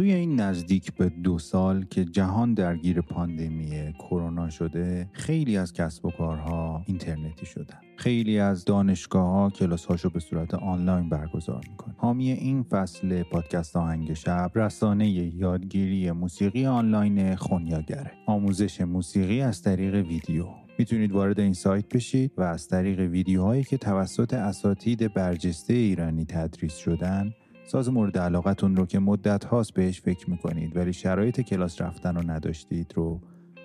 توی این نزدیک به دو سال که جهان درگیر پاندمی کرونا شده خیلی از کسب و کارها اینترنتی شدن. خیلی از دانشگاه ها کلاس هاشو به صورت آنلاین برگزار می‌کنن. حامی این فصل پادکست آهنگ شب رسانه یادگیری موسیقی آنلاین خونیاگره. آموزش موسیقی از طریق ویدیو. می‌تونید وارد این سایت بشید و از طریق ویدیوهایی که توسط اساتید برجسته ایرانی تدریس شدن ساز مورد علاقتون رو که مدت هاست بهش فکر می‌کنید ولی شرایط کلاس رفتن رو نداشتید رو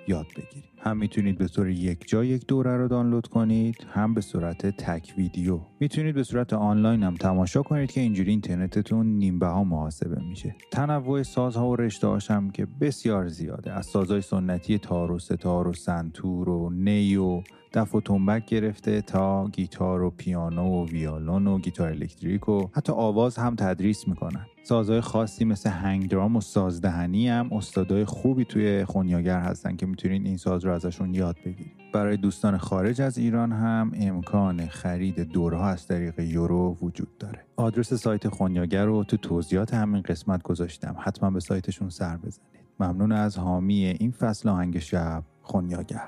یاد بگیرید. هم می‌تونید به طور یک جا یک دوره رو دانلود کنید هم به صورت تک ویدیو. می‌تونید به صورت آنلاین هم تماشا کنید که اینجوری اینترنتتون نیم بها محاسبه میشه. تنوع سازها و رشته هم که بسیار زیاده. از سازهای سنتی تار و سه‌تار و سنتور و نی و دف و تنبک گرفته تا گیتار و پیانو و ویالون و گیتار الکتریک و حتی آواز هم تدریس می‌کنن. سازهای خاصی مثل hang drum و سازدهنی هم استادای خوبی توی خونیاگر هستن که می‌تونید این ساز رو ازشون یاد بگیرید برای دوستان خارج از ایران هم امکان خرید دورها از طریق یورو وجود داره. آدرس سایت خونیاگر رو تو توضیحات همین قسمت گذاشتم. حتما به سایتشون سر بزنید. ممنون از حامی این فصل آهنگ شب خونیاگر.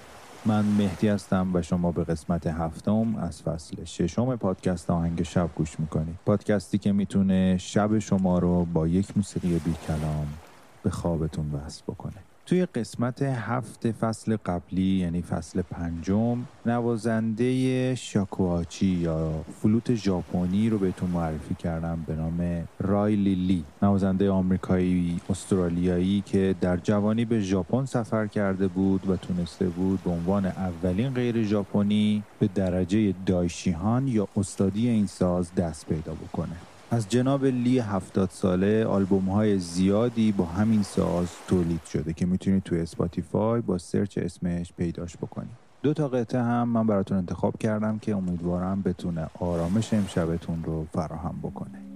من مهدی هستم و شما به قسمت هفتم از فصل ششم پادکست آهنگ شب گوش می‌کنید. پادکستی که می‌تونه شب شما رو با یک موسیقی بی کلام به خوابتون وصل بکنه. توی قسمت هفت فصل قبلی یعنی فصل پنجم نوازنده شاکواچی یا فلوت ژاپنی رو بهتون معرفی کردم به نام رایلی لی نوازنده آمریکایی استرالیایی که در جوانی به ژاپن سفر کرده بود و تونسته بود به عنوان اولین غیر ژاپنی به درجه دایشیهان یا استادی این ساز دست پیدا بکنه. از جناب لی هفتاد ساله آلبوم های زیادی با همین ساز تولید شده که می‌تونید توی Spotify با search اسمش پیداش بکنید دو تا قطعه هم من براتون انتخاب کردم که امیدوارم بتونه آرامش امشبتون رو فراهم بکنه.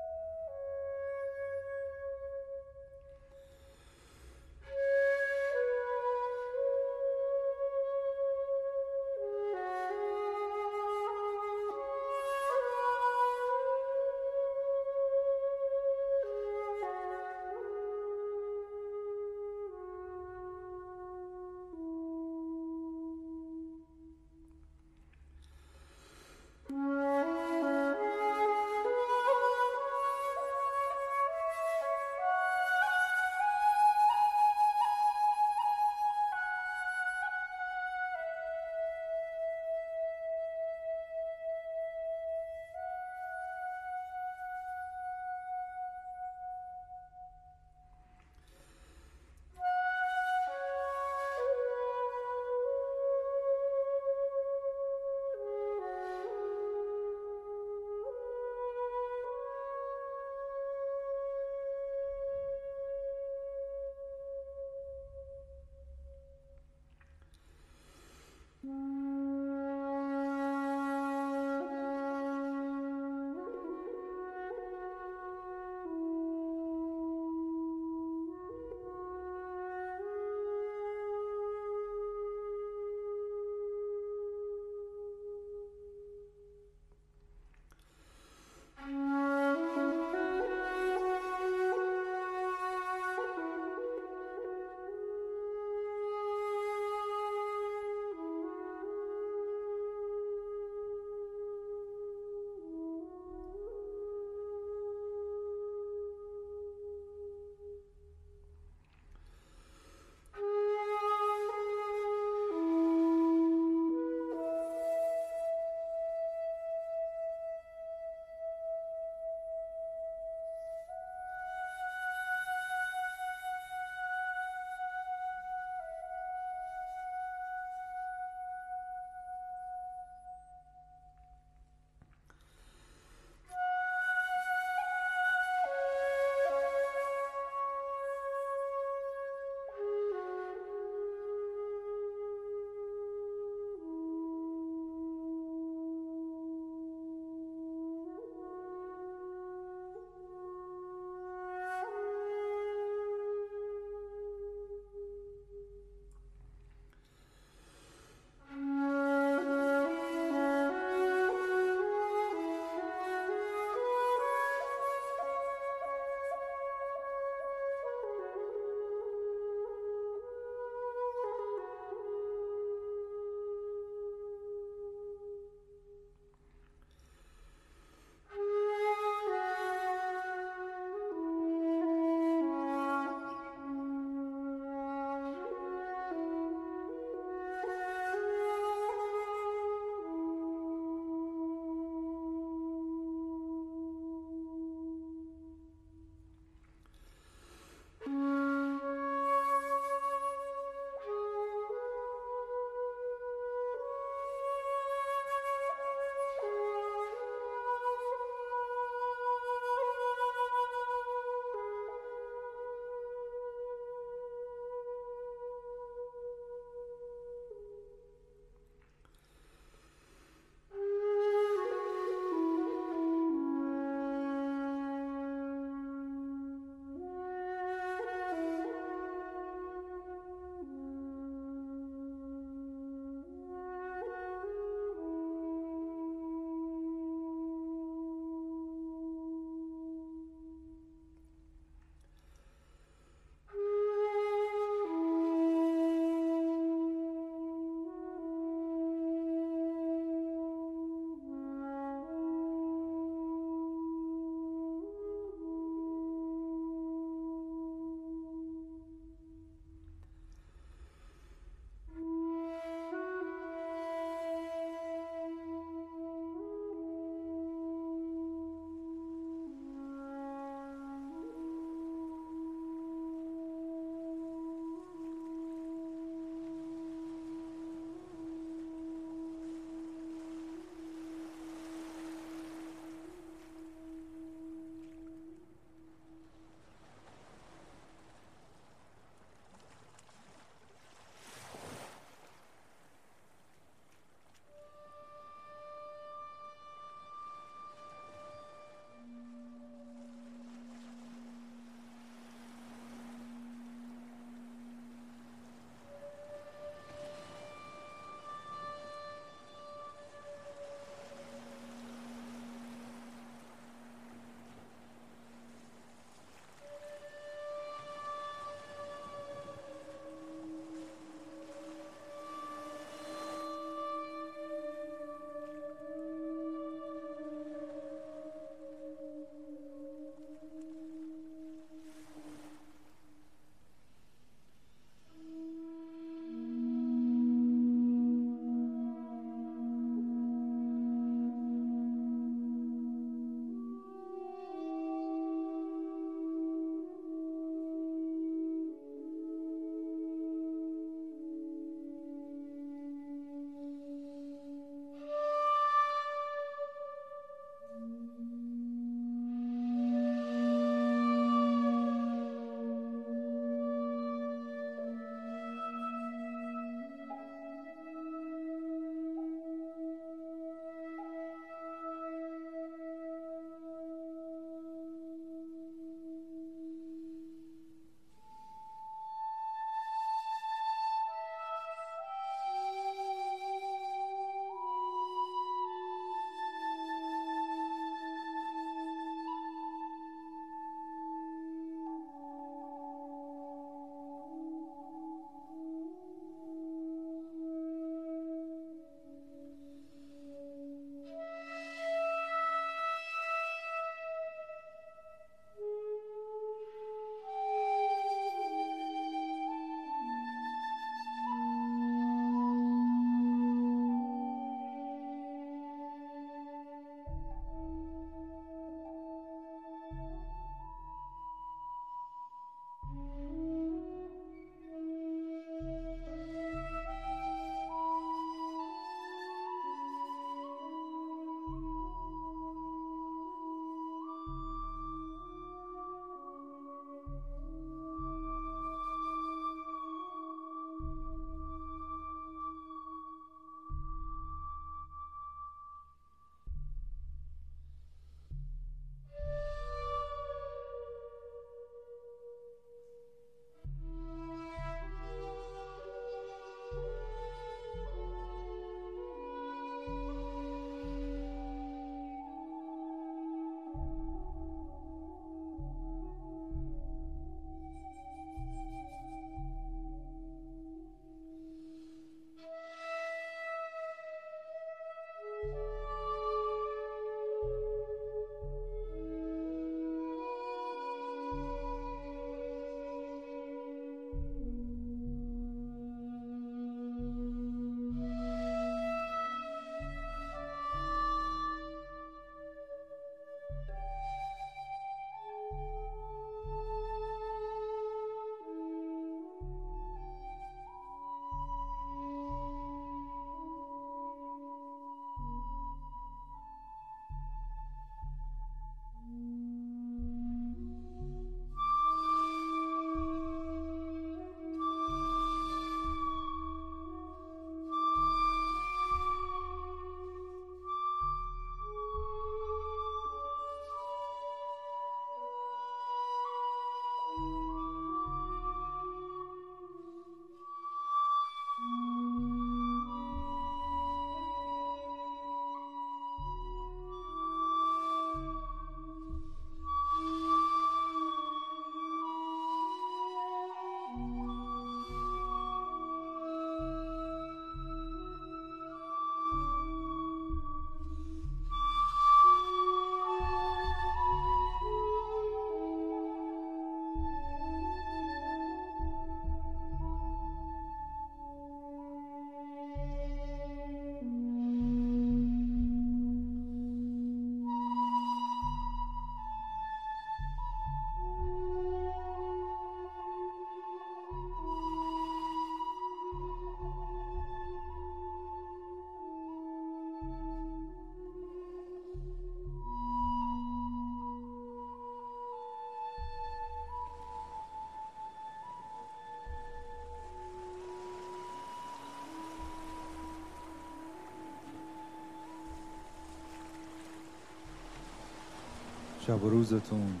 شب و روزتون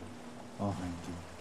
آهنگی.